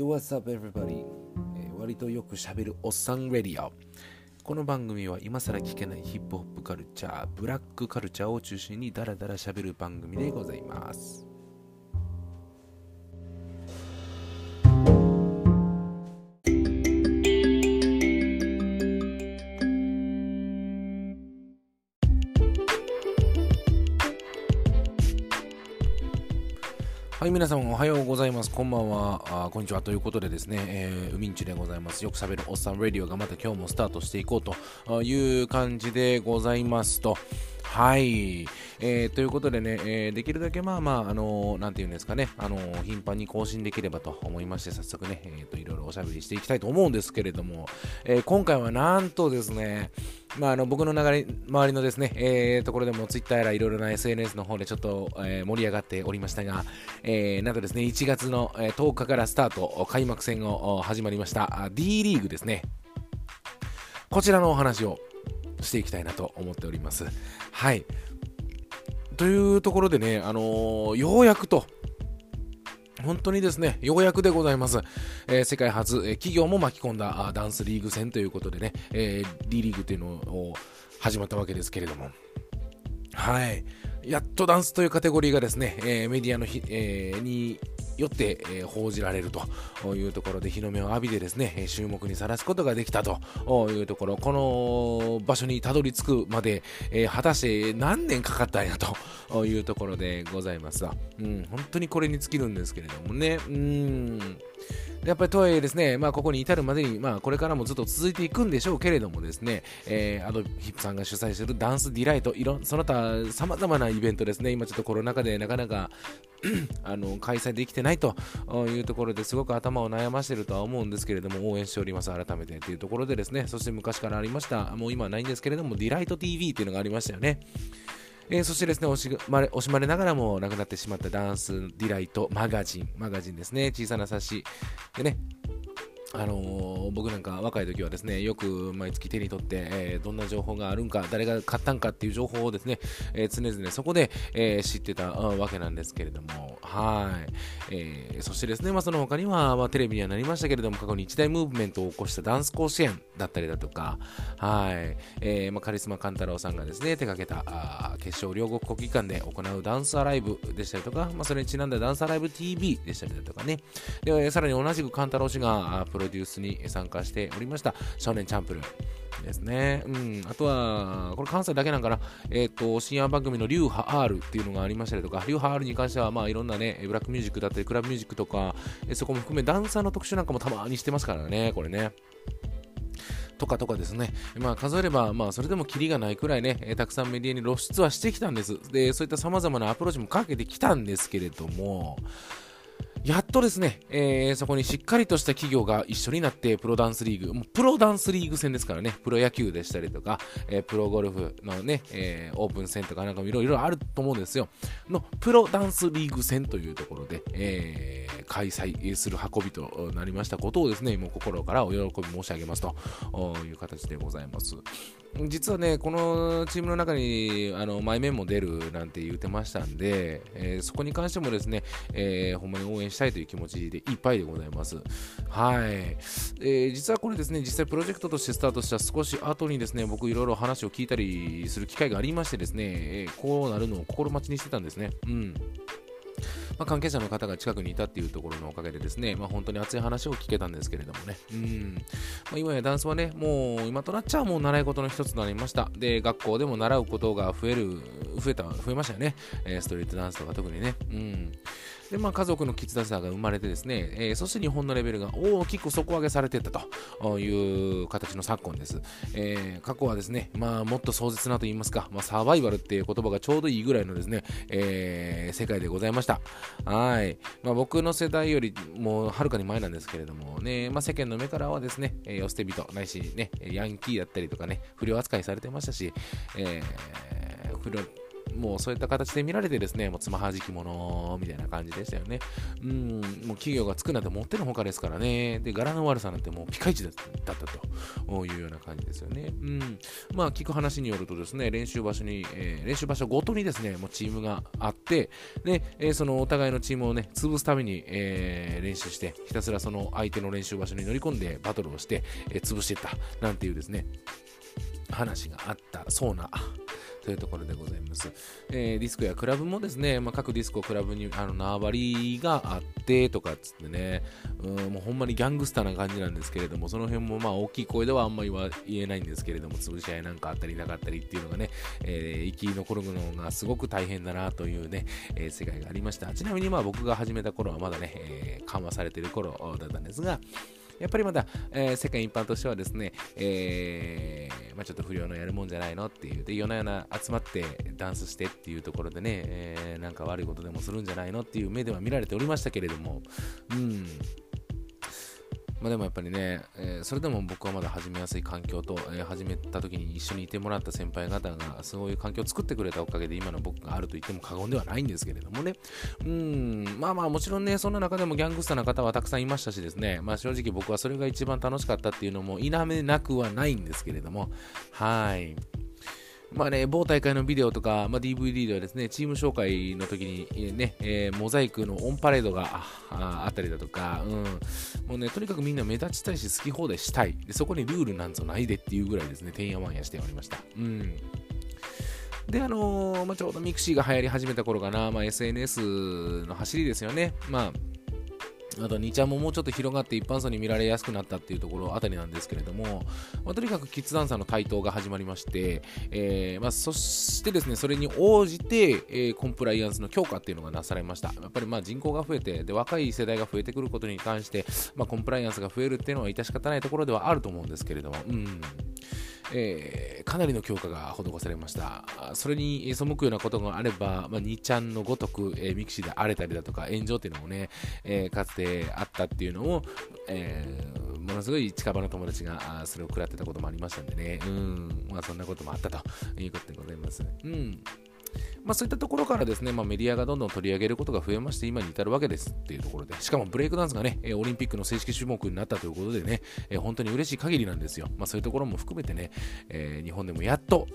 Yo, what's up, everybody? えー割とよくしゃべるおっさんレディオ。この番組は今更聞けないヒップホップカルチャー、ブラックカルチャーを中心にダラダラ喋る番組でございます。い、皆さんおはようございます。こんばんは。あこんにちは。ということでですね、えー、ウミンチでございます。よく喋るおっさんラディオがまた今日もスタートしていこうという感じでございますと。はい、えーということでね、えーできるだけまあまあ、あのーなんていうんですかね、あのー頻繁に更新できればと思いまして、早速ね、えーといろいろおしゃべりしていきたいと思うんですけれども、えー今回はなんとですね、まあ、あの僕の流れ周りのですね、えーところでもツイッターやらいろいろな SNS の方でちょっと、えー盛り上がっておりましたが、えーなんとですね、1月の、え10日からスタート、開幕戦を始まりましたあ D リーグですね。こちらのお話をしていきたいなと思っております。はい。というところでね、あのーようやくと、本当にですね、ようやくでございます。えー世界初、えー企業も巻き込んだあダンスリーグ戦ということでね、えー D リーグというのを始まったわけですけれども、はい。やっとダンスというカテゴリーがですね、えメディアのひ、えーによって、えー報じられるというところで日の目を浴びてですね、注目にさらすことができたというところ、この場所にたどり着くまで、えー果たして何年かかったんやというところでございますが。うん、本当にこれに尽きるんですけれどもね。うんやっぱりとはいえですね、まあ、ここに至るまでに、まあ、これからもずっと続いていくんでしょうけれどもですね、えー、アドヒップさんが主催するダンスディライト、いろその他さまざまなイベントですね、今ちょっとコロナ禍でなかなか あの開催できてないというところですごく頭を悩ましているとは思うんですけれども、応援しております、改めてというところでですね、そして昔からありました、もう今はないんですけれども、ディライト TV っていうのがありましたよね。えーそしてですね惜しまれ惜しまれながらも亡くなってしまったダンスディライトマガジン。マガジンですね。小さな冊子。でねあのー僕なんか若い時はですねよく毎月手に取って、えーどんな情報があるんか誰が買ったんかっていう情報をですね、えー常々そこで、えー知ってたわけなんですけれどもはい、えーそしてですね、まあ、その他には、まあ、テレビにはなりましたけれども過去に一大ムーブメントを起こしたダンス甲子園だったりだとかはい、えーまあ、カリスマ勘太郎さんがですね手掛けたあ決勝両国国技館で行うダンスアライブでしたりとか、まあ、それにちなんだダンスアライブ TV でしたりだとかね。でさらに同じく勘太郎氏がプロロデュースに参加しておりました少年チャンプルですね。うん。あとは、これ関西だけなんかな。えっ、と、深夜番組の流派 R っていうのがありましたりとか、流派 R に関しては、まあいろんなね、ブラックミュージックだったり、クラブミュージックとか、そこも含めダンサーの特集なんかもたまにしてますからね、これね。とかとかですね、まあ、数えれば、まあ、それでもキリがないくらいね、えーたくさんメディアに露出はしてきたんです。で、そういった様々なアプローチもかけてきたんですけれども、やっとですね、えーそこにしっかりとした企業が一緒になって、プロダンスリーグ、もうプロダンスリーグ戦ですからね、プロ野球でしたりとか、えープロゴルフのね、えーオープン戦とかなんかもいろいろあると思うんですよ。の、プロダンスリーグ戦というところで、えー開催する運びとなりましたことをですね、もう心からお喜び申し上げますという形でございます。実はね、このチームの中にあの前面も出るなんて言ってましたんで、えーそこに関してもですね、えーほんまに応援したいという気持ちでいっぱいでございます。はい。えー実はこれですね、実際プロジェクトとしてスタートした少し後にですね、僕いろいろ話を聞いたりする機会がありましてですね、えーこうなるのを心待ちにしてたんですね。うん。まあ、関係者の方が近くにいたっていうところのおかげでですね、まあ、本当に熱い話を聞けたんですけれどもね、うんまあ、今やダンスはね、もう今となっちゃもう習い事の一つとなりました。で、学校でも習うことが増える、増えた、増えましたよね、えーストリートダンスとか特にね。うんで、まあ、家族のキッズダンサーが生まれてですね、えーそして日本のレベルが大きく底上げされていったという形の昨今です。えー過去はですね、まあ、もっと壮絶なと言いますか、まあ、サバイバルっていう言葉がちょうどいいぐらいのですね、えー世界でございました。はい。まあ、僕の世代よりもはるかに前なんですけれどもね、まあ、世間の目からはですね、えー、寄捨て人、ないしね、ヤンキーだったりとかね、不良扱いされてましたし、えー不良もうそういった形で見られてですね、もうつまはじき者みたいな感じでしたよね。うん、もう企業がつくなんて持ってのほかですからね。で、柄の悪さなんてもうピカイチだったというような感じですよね。うん。まあ、聞く話によるとですね、練習場所に、えー、練習場所ごとにですね、もうチームがあって、で、えー、そのお互いのチームをね、潰すために、えー、練習して、ひたすらその相手の練習場所に乗り込んでバトルをして、え、潰していったなんていうですね、話があったそうなというところでございます。えー、ディスコやクラブもですね、まあ、各ディスコ、クラブにあの縄張りがあってとかっつってね、うんもうほんまにギャングスターな感じなんですけれども、その辺もまあ大きい声ではあんまり言えないんですけれども、潰し合いなんかあったりなかったりっていうのがね、えー、生き残るのがすごく大変だなというね、えー、世界がありました。ちなみにまあ僕が始めた頃はまだね、え、緩和されてる頃だったんですが、やっぱりまだ、えー、世界一般としてはですね、えー、まあ、ちょっと不良のやるもんじゃないのっていう、で、夜な夜な集まってダンスしてっていうところでね、えー、なんか悪いことでもするんじゃないのっていう目では見られておりましたけれども、うん、まあ、でもやっぱりね、えー、それでも僕はまだ始めやすい環境と、えー、始めた時に一緒にいてもらった先輩方がそういう環境を作ってくれたおかげで今の僕があると言っても過言ではないんですけれどもね。うん、まあまあもちろんね、そんな中でもギャングスターな方はたくさんいましたしですね、まあ正直僕はそれが一番楽しかったっていうのも否めなくはないんですけれども、はい。まあね、某大会のビデオとか、まあ、DVD ではですね、チーム紹介の時にね、えー、モザイクのオンパレードがあったりだとか、うん、もうね、とにかくみんな目立ちたいし好き放題したい。でそこにルールなんぞないでっていうぐらいですね、てんやわんやしておりました。うん。で、あのー、まあ、ちょうどミクシーが流行り始めた頃かな、まあ、SNS の走りですよね。まああと2ちゃんももうちょっと広がって一般層に見られやすくなったっていうところあたりなんですけれども、まあ、とにかくキッズダンサーの台頭が始まりまして、えーまあ、そしてですねそれに応じて、えー、コンプライアンスの強化っていうのがなされました。やっぱりま人口が増えてで若い世代が増えてくることに関して、まあ、コンプライアンスが増えるっていうのは致し方ないところではあると思うんですけれども、うん。えー、かなりの強化が施されました。それに背くようなことがあれば、まあ、2ちゃんのごとく、えー、ミキシーで荒れたりだとか炎上っていうのもね、えー、かつてあったっていうのを、えー、ものすごい近場の友達がそれを食らってたこともありましたんでね、うん、まあそんなこともあったということでございます。うんまあ、そういったところからですね、まあ、メディアがどんどん取り上げることが増えまして、今に至るわけですっていうところで、しかもブレイクダンスがね、オリンピックの正式種目になったということでね、本当に嬉しい限りなんですよ。まあ、そういうところも含めてね、えー、日本でもやっと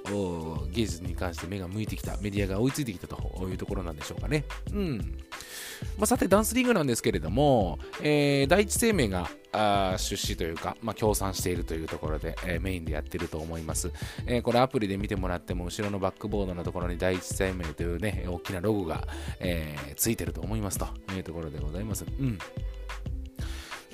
芸術に関して目が向いてきた、メディアが追いついてきたというところなんでしょうかね。うん。まあ、さて、ダンスリーグなんですけれども、えー、第一生命があ出資というか、まあ、協賛しているというところで、えー、メインでやってると思います、えー、これアプリで見てもらっても後ろのバックボードのところに第一生命というね大きなロゴが、えー、ついてると思いますというところでございます。うん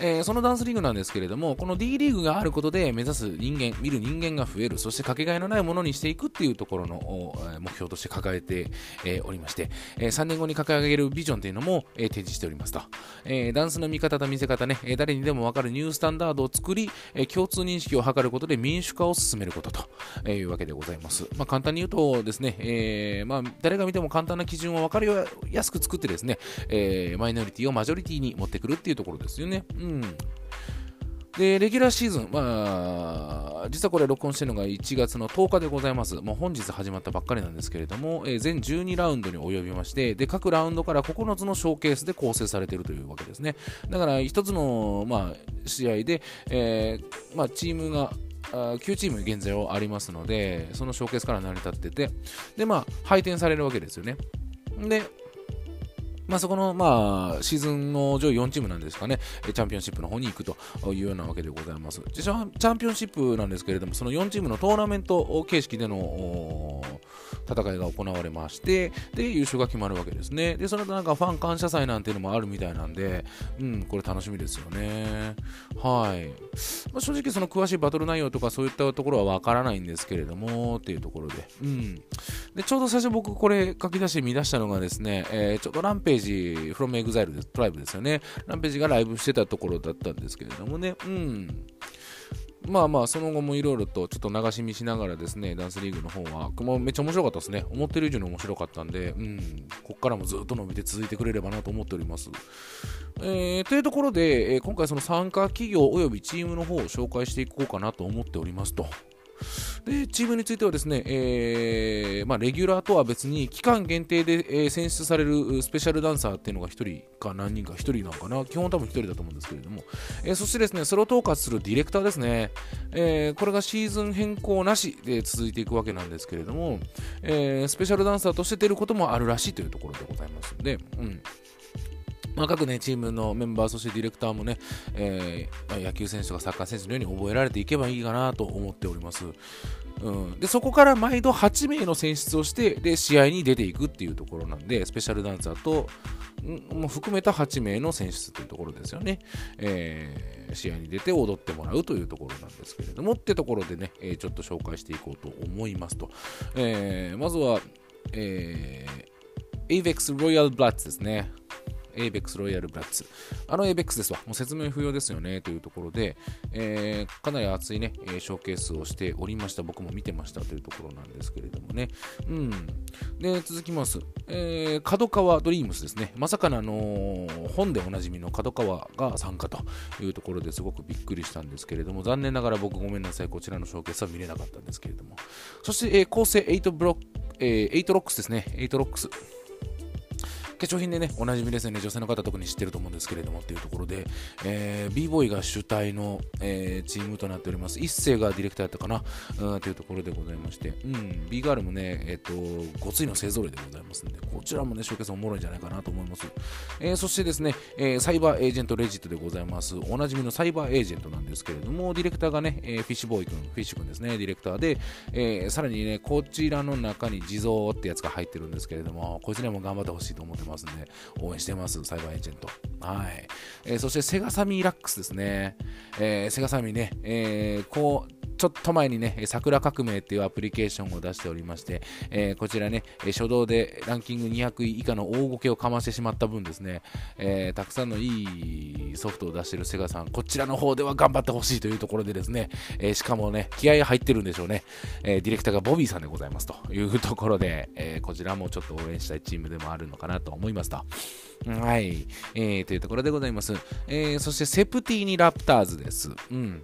えー、そのダンスリーグなんですけれども、この D リーグがあることで目指す人間、見る人間が増える、そしてかけがえのないものにしていくっていうところの目標として抱えて、えー、おりまして、えー、3年後に掲げるビジョンというのも、えー、提示しておりますと。えー、ダンスの見方と見せ方ね、えー、誰にでもわかるニュースタンダードを作り、えー、共通認識を図ることで民主化を進めることと、え、いうわけでございます。まあ、簡単に言うとですね、えーまあ、誰が見ても簡単な基準を分かりやすく作ってですね、えー、マイノリティをマジョリティに持ってくるっていうところですよね。うん。で、レギュラーシーズン、まあ、実はこれ録音してるのが1月の10日でございます。もう本日始まったばっかりなんですけれども、えー、全12ラウンドに及びまして、で、各ラウンドから9つのショーケースで構成されているというわけですね。だから、1つの、まあ、試合で、えー、まあ、チームが、9チーム現在はありますので、そのショーケースから成り立ってて、で、まあ、配点されるわけですよね。で、まあ、そこの、まあ、シーズンの上位4チームなんですかね、チャンピオンシップの方に行くというようなわけでございます。チャンピオンシップなんですけれども、その4チームのトーナメント形式での戦いが行われまして、で、優勝が決まるわけですね。で、その後なんかファン感謝祭なんていうのもあるみたいなんで、うん、これ楽しみですよね。はい。まあ、正直その詳しいバトル内容とかそういったところはわからないんですけれども、っていうところで。うん。で、ちょうど最初僕これ書き出して見出したのがですね、えー、ちょっとランページ、from exile です、トライブですよね。ランページがライブしてたところだったんですけれどもね、うん。まあまあ、その後もいろいろとちょっと流し見しながらですね、ダンスリーグの方は、もうめっちゃ面白かったですね。思ってる以上に面白かったんで、うん、こっからもずっと伸びて続いてくれればなと思っております。えー、というところで、えー、今回その参加企業及びチームの方を紹介していこうかなと思っておりますと。でチームについてはですね、えーまあ、レギュラーとは別に期間限定で、え、選出されるスペシャルダンサーっていうのが1人か何人か1人なのかな。基本多分1人だと思うんですけれども、えー、そしてですねそれを統括するディレクターですね、えー、これがシーズン変更なしで続いていくわけなんですけれども、えー、スペシャルダンサーとして出ることもあるらしいというところでございますので、うん。まあ、各、ね、チームのメンバー、そしてディレクターもね、えー、まあ、野球選手とかサッカー選手のように覚えられていけばいいかなと思っております。うん、でそこから毎度8名の選出をしてで試合に出ていくっていうところなんでスペシャルダンサーとも含めた8名の選出というところですよね、えー、試合に出て踊ってもらうというところなんですけれどもってところでね、えー、ちょっと紹介していこうと思いますと、えー、まずは、えー、AVEX Royal Bloods ですね。ABEX ロイヤルブラッツ。あの ABEX ですわ。もう説明不要ですよね。というところで、えー、かなり熱いね、ショーケースをしておりました。僕も見てましたというところなんですけれどもね。うん。で、続きます。えー、角川ドリームスですね。まさかのあのー、本でおなじみの角川が参加というところですごくびっくりしたんですけれども、残念ながら僕ごめんなさい。こちらのショーケースは見れなかったんですけれども。そして、えー、構成8ブロック、えー、8ロックスですね。8ロックス。化粧品でね、おなじみですね、女性の方特に知ってると思うんですけれどもっていうところで、えー、b ボーイが主体の、えー、チームとなっております。一世がディレクターやったかな、うん、というところでございまして、うん、B ガールもね、えっ、ー、と、ごついの勢ぞろいでございますので、こちらもね、ショーケースおもろいんじゃないかなと思います。えー、そしてですね、えー、サイバーエージェントレジットでございます。おなじみのサイバーエージェントなんですけれども、ディレクターがね、えー、フィッシュボーイ君、フィッシュ君ですね、ディレクターで、えー、さらにね、こちらの中に地蔵ってやつが入ってるんですけれども、こちらも頑張ってほしいと思ってますんで、応援してます、サイバーエージェント。はい。えー、そしてセガサミーラックスですね。えー、セガサミーね、えー、こう、ちょっと前にね、桜革命っていうアプリケーションを出しておりまして、えー、こちらね、初動でランキング200位以下の大ごけをかましてしまった分ですね、えー、たくさんのいいソフトを出してるセガさん、こちらの方では頑張ってほしいというところでですね、え、しかもね、気合が入ってるんでしょうね、えディレクターがボビーさんでございますというところで、えこちらもちょっと応援したいチームでもあるのかなと思いますと。はい、えー、というところでございます。えそしてセプティーニラプターズです。うん。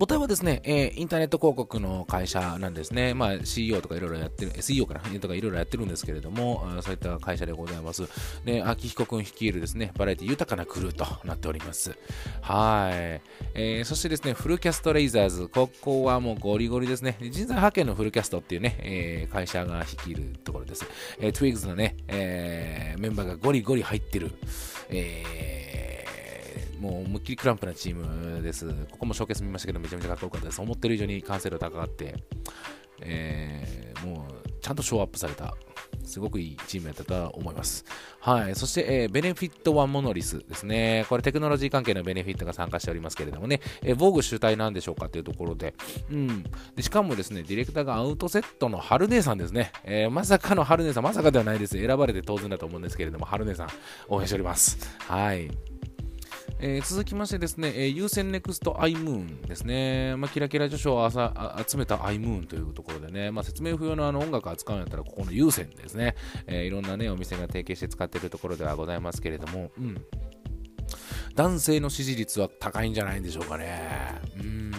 母体はですね、えー、インターネット広告の会社なんですね。まあ CEO とかいろいろやってる、SEO かなとかいろいろやってるんですけれども、そういった会社でございます。で、秋彦君率いるですね、バラエティ豊かなクルーとなっております。はい。えー、そしてですね、フルキャストレイザーズ、ここはもうゴリゴリですね。人材派遣のフルキャストっていうね、えー、会社が率いるところです。えー、Twigs のね、えー、メンバーがゴリゴリ入ってる、えーもう思いっきりクランプなチームです。ここもショーケース見ましたけど、めちゃめちゃかっこよかったです。思ってる以上に完成度高かって、えー、もうちゃんとショーアップされた、すごくいいチームやったとは思います。はい。そして、えー、ベネフィットワンモノリスですね。これテクノロジー関係のベネフィットが参加しておりますけれどもね、えー、防具主体なんでしょうかというところで、うん。でしかもですね、ディレクターがアウトセットの春姉さんですね。えー、まさかの春姉さん、まさかではないです。選ばれて当然だと思うんですけれども、春姉さん、応援しております。はい。えー、続きましてですね、えー、優先ネクストアイムーンですね。まあ、キラキラ女子を集めたアイムーンというところでね、まあ、説明不要のあの音楽を扱うんやったら、ここの優先ですね、えー、いろんなね、お店が提携して使っているところではございますけれども、うん。男性の支持率は高いんじゃないんでしょうかね。うん。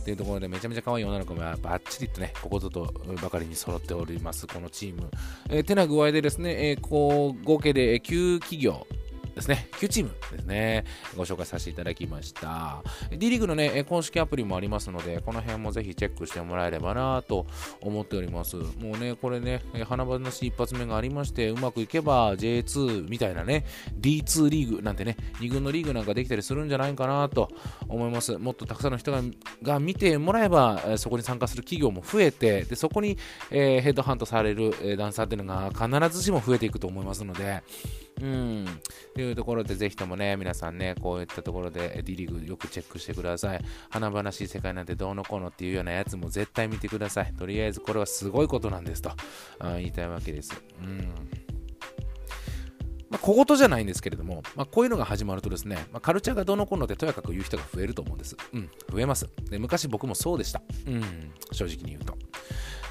っていうところでめちゃめちゃ可愛い女の子がバッチリとね、ここととばかりに揃っております、このチーム。えー、てな具合でですね、えー、こう合計で9企業、ですね、9チームですね、ご紹介させていただきました。D リーグのね、公式アプリもありますので、この辺もぜひチェックしてもらえればなと思っております。もうね、これね、華々しい一発目がありまして、うまくいけば J2 みたいなね、D2 リーグなんてね、2軍のリーグなんかできたりするんじゃないかなと思います。もっとたくさんの人が見てもらえば、そこに参加する企業も増えて、でそこに、えー、ヘッドハントされる、えー、ダンサーっていうのが必ずしも増えていくと思いますので、うん。というところで、ぜひともね、皆さんね、こういったところで D リーグよくチェックしてください。華々しい世界なんてどうのこうのっていうようなやつも絶対見てください。とりあえずこれはすごいことなんですと言いたいわけです。うん。まあ、小言じゃないんですけれども、まあ、こういうのが始まるとですね、まあ、カルチャーがどうのこうのってとやかく言う人が増えると思うんです。うん、増えます。で昔僕もそうでした。うん、正直に言うと。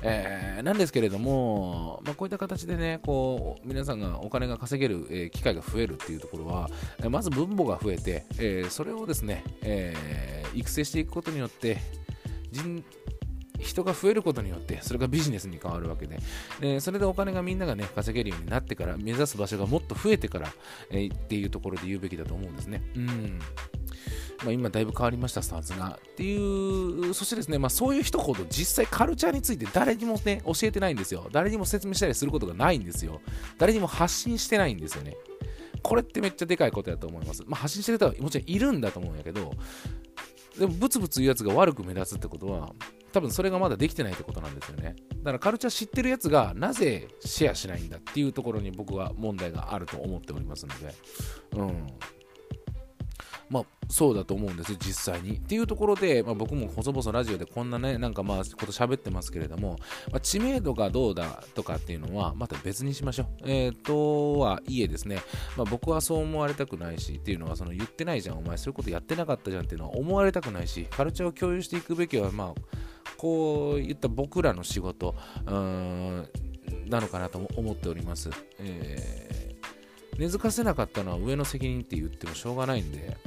えー、なんですけれども、まあ、こういった形でね、こう、皆さんがお金が稼げる、えー、機会が増えるっていうところは、えまず分母が増えて、えー、それをですね、え育成していくことによって、人人が増えることによってそれがビジネスに変わるわけででそれでお金がみんながね稼げるようになってから目指す場所がもっと増えてから、えー、っていうところで言うべきだと思うんですね。うん。まあ、今だいぶ変わりました、スタンスが。っていう、そしてですね、まあ、そういう人ほど実際カルチャーについて誰にもね、教えてないんですよ。誰にも説明したりすることがないんですよ。誰にも発信してないんですよね。これってめっちゃでかいことだと思います。まあ、発信してる人はもちろんいるんだと思うんやけど、でもブツブツ言うやつが悪く目立つってことは、多分それがまだできてないってことなんですよね。だからカルチャー知ってるやつがなぜシェアしないんだっていうところに僕は問題があると思っておりますので、うん。まあ、そうだと思うんです実際に。っていうところで、まあ、僕も細々ラジオでこんなね、なんかまあ、こと喋ってますけれども、まあ、知名度がどうだとかっていうのは、また別にしましょう。えー、とはいえですね、まあ、僕はそう思われたくないし、っていうのは、その言ってないじゃん、お前そういうことやってなかったじゃんっていうのは思われたくないし、カルチャーを共有していくべきは、まあ、こういった僕らの仕事、うーん、なのかなと思っております。えー、根付かせなかったのは上の責任って言ってもしょうがないんで、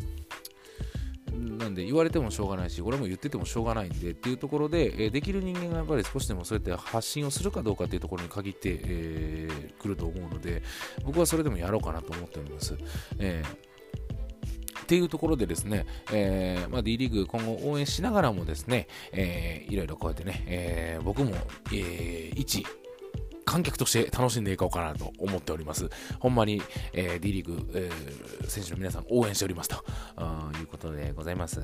なんで言われてもしょうがないし、俺も言っててもしょうがないんでっていうところで、え、できる人間がやっぱり少しでもそうやって発信をするかどうかっていうところに限ってく、えー、ると思うので、僕はそれでもやろうかなと思っております。えーっていうところでですね、えーまあ、D リーグ今後応援しながらもですね、えー、いろいろこうやってね、えー、僕も、えー、一観客として楽しんでいこうかなと思っております。ほんまに、えー、D リーグ、えー、選手の皆さん応援しておりますということでございます。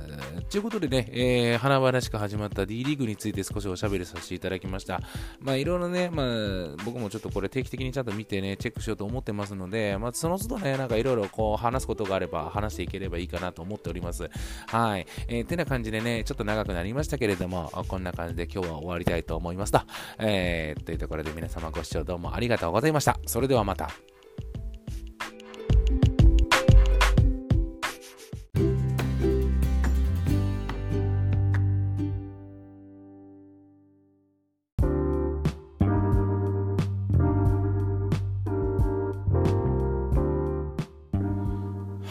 ということでね、えー、花々しく始まった D リーグについて少しおしゃべりさせていただきました。まあいろいろね、まあ僕もちょっとこれ定期的にちゃんと見てね、チェックしようと思ってますので、まあその都度ね、なんかいろいろこう話すことがあれば話していければいいかなと思っております。はい。えー、てな感じでね、ちょっと長くなりましたけれども、こんな感じで今日は終わりたいと思いますと。えー、というところで皆様ご視聴どうもありがとうございました。それではまた。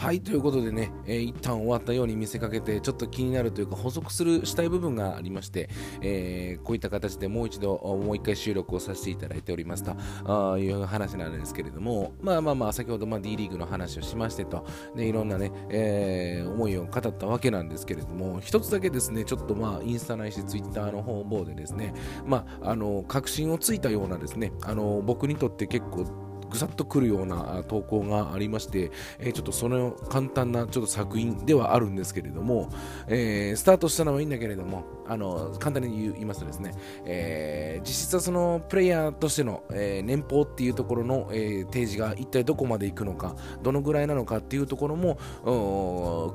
はい、ということでね、えー、一旦終わったように見せかけて、ちょっと気になるというか補足するしたい部分がありまして、えー、こういった形でもう一度、もう一回収録をさせていただいておりますとあいう話なんですけれども、まあまあまあ、先ほどまあ D リーグの話をしましてと、ね、いろんなね、えー、思いを語ったわけなんですけれども、一つだけですね、ちょっとまあ、インスタないし、ツイッターの方でですね、まあ、あの、確信をついたようなですね、あの、僕にとって結構、ぐさっとくるような投稿がありまして、え、ちょっとその簡単なちょっと作品ではあるんですけれども、え、スタートしたのはいいんだけれども、あの簡単に言いますとですね、えー、実質はそのプレイヤーとしての、えー、年俸っていうところの、えー、提示が一体どこまでいくのか、どのぐらいなのかっていうところも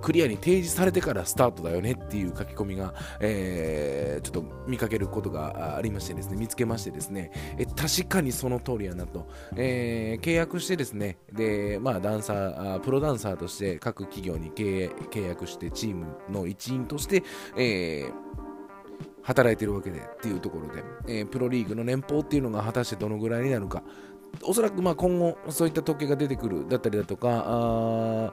クリアに提示されてからスタートだよねっていう書き込みが、えー、ちょっと見かけることがありましてですね、見つけましてですね、え確かにその通りやなと、えー、契約してですね、で、まあダンサー、プロダンサーとして各企業に契約してチームの一員として、えー働いてるわけでっていうところで、えー、プロリーグの年俸っていうのが果たしてどのぐらいになるか、おそらくまあ今後そういった統計が出てくるだったりだとか、あ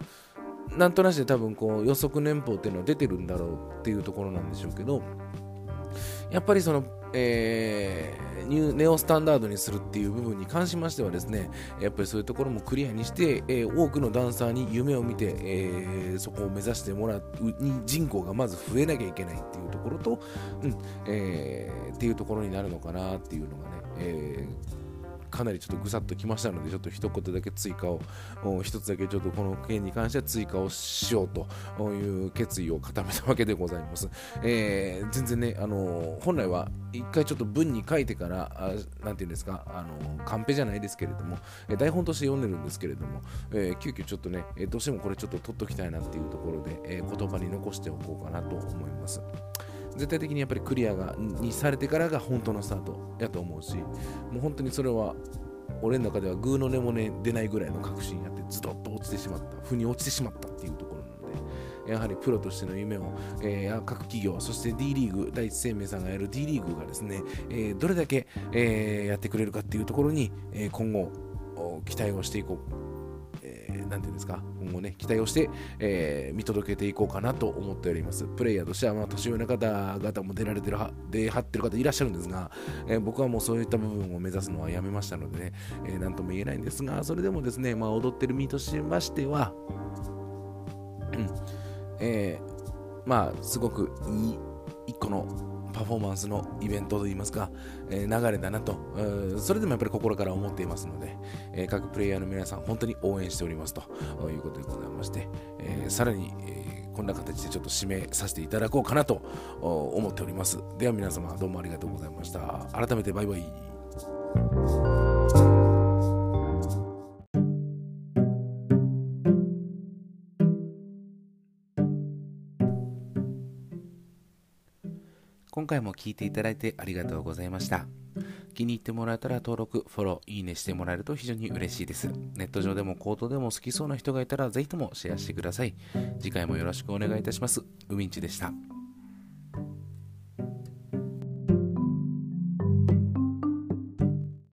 なんとなしで多分こう予測年俸っていうのは出てるんだろうっていうところなんでしょうけど、やっぱりその、えー、ニューネオスタンダードにするっていう部分に関しましてはですね、やっぱりそういうところもクリアにして、えー、多くのダンサーに夢を見て、えー、そこを目指してもらうに人口がまず増えなきゃいけないっていうところと、うんえー、っていうところになるのかなっていうのがね、えーかなりちょっとぐさっときましたので、ちょっと一言だけ追加を、一つだけちょっとこの件に関しては追加をしようという決意を固めたわけでございます。えー、全然ね、あのー、本来は一回ちょっと文に書いてから、あなんていうんですか、あのー、カンペじゃないですけれども、え台本として読んでるんですけれども、えー、急遽ちょっとね、えどうしてもこれちょっと取っときたいなっていうところで、え言葉に残しておこうかなと思います。絶対的にやっぱりクリアがにされてからが本当のスタートやと思うし、もう本当にそれは俺の中ではグーの音もね出ないぐらいの確信やってズドッと落ちてしまった、腑に落ちてしまったっていうところなので、やはりプロとしての夢を、えー、各企業、そして D リーグ、第一生命さんがやる D リーグがですね、えー、どれだけ、えー、やってくれるかっていうところに、え今後期待をしていこう。えー、ていうんですか、今後ね、期待をして、えー、見届けていこうかなと思っております。プレイヤーとしては、まあ、年上の方々も出られてるは、出張ってる方いらっしゃるんですが、えー、僕はもうそういった部分を目指すのはやめましたのでね、えー、とも言えないんですが、それでもですね、まあ、踊ってる身としましては、うん、えー、まあ、すごくいい一個のパフォーマンスのイベントといいますか、えー、流れだなと、それでもやっぱり心から思っていますので、えー、各プレイヤーの皆さん、本当に応援しておりますということでございまして、えー、さらに、えー、こんな形でちょっと締めさせていただこうかなと思っております。では皆様、どうもありがとうございました。改めてバイバイ。回も聴いていただいてありがとうございました。気に入ってもらえたら登録、フォロー、いいねしてもらえると非常に嬉しいです。ネット上でもコートでも好きそうな人がいたらぜひともシェアしてください。次回もよろしくお願いいたします。うみんちでした。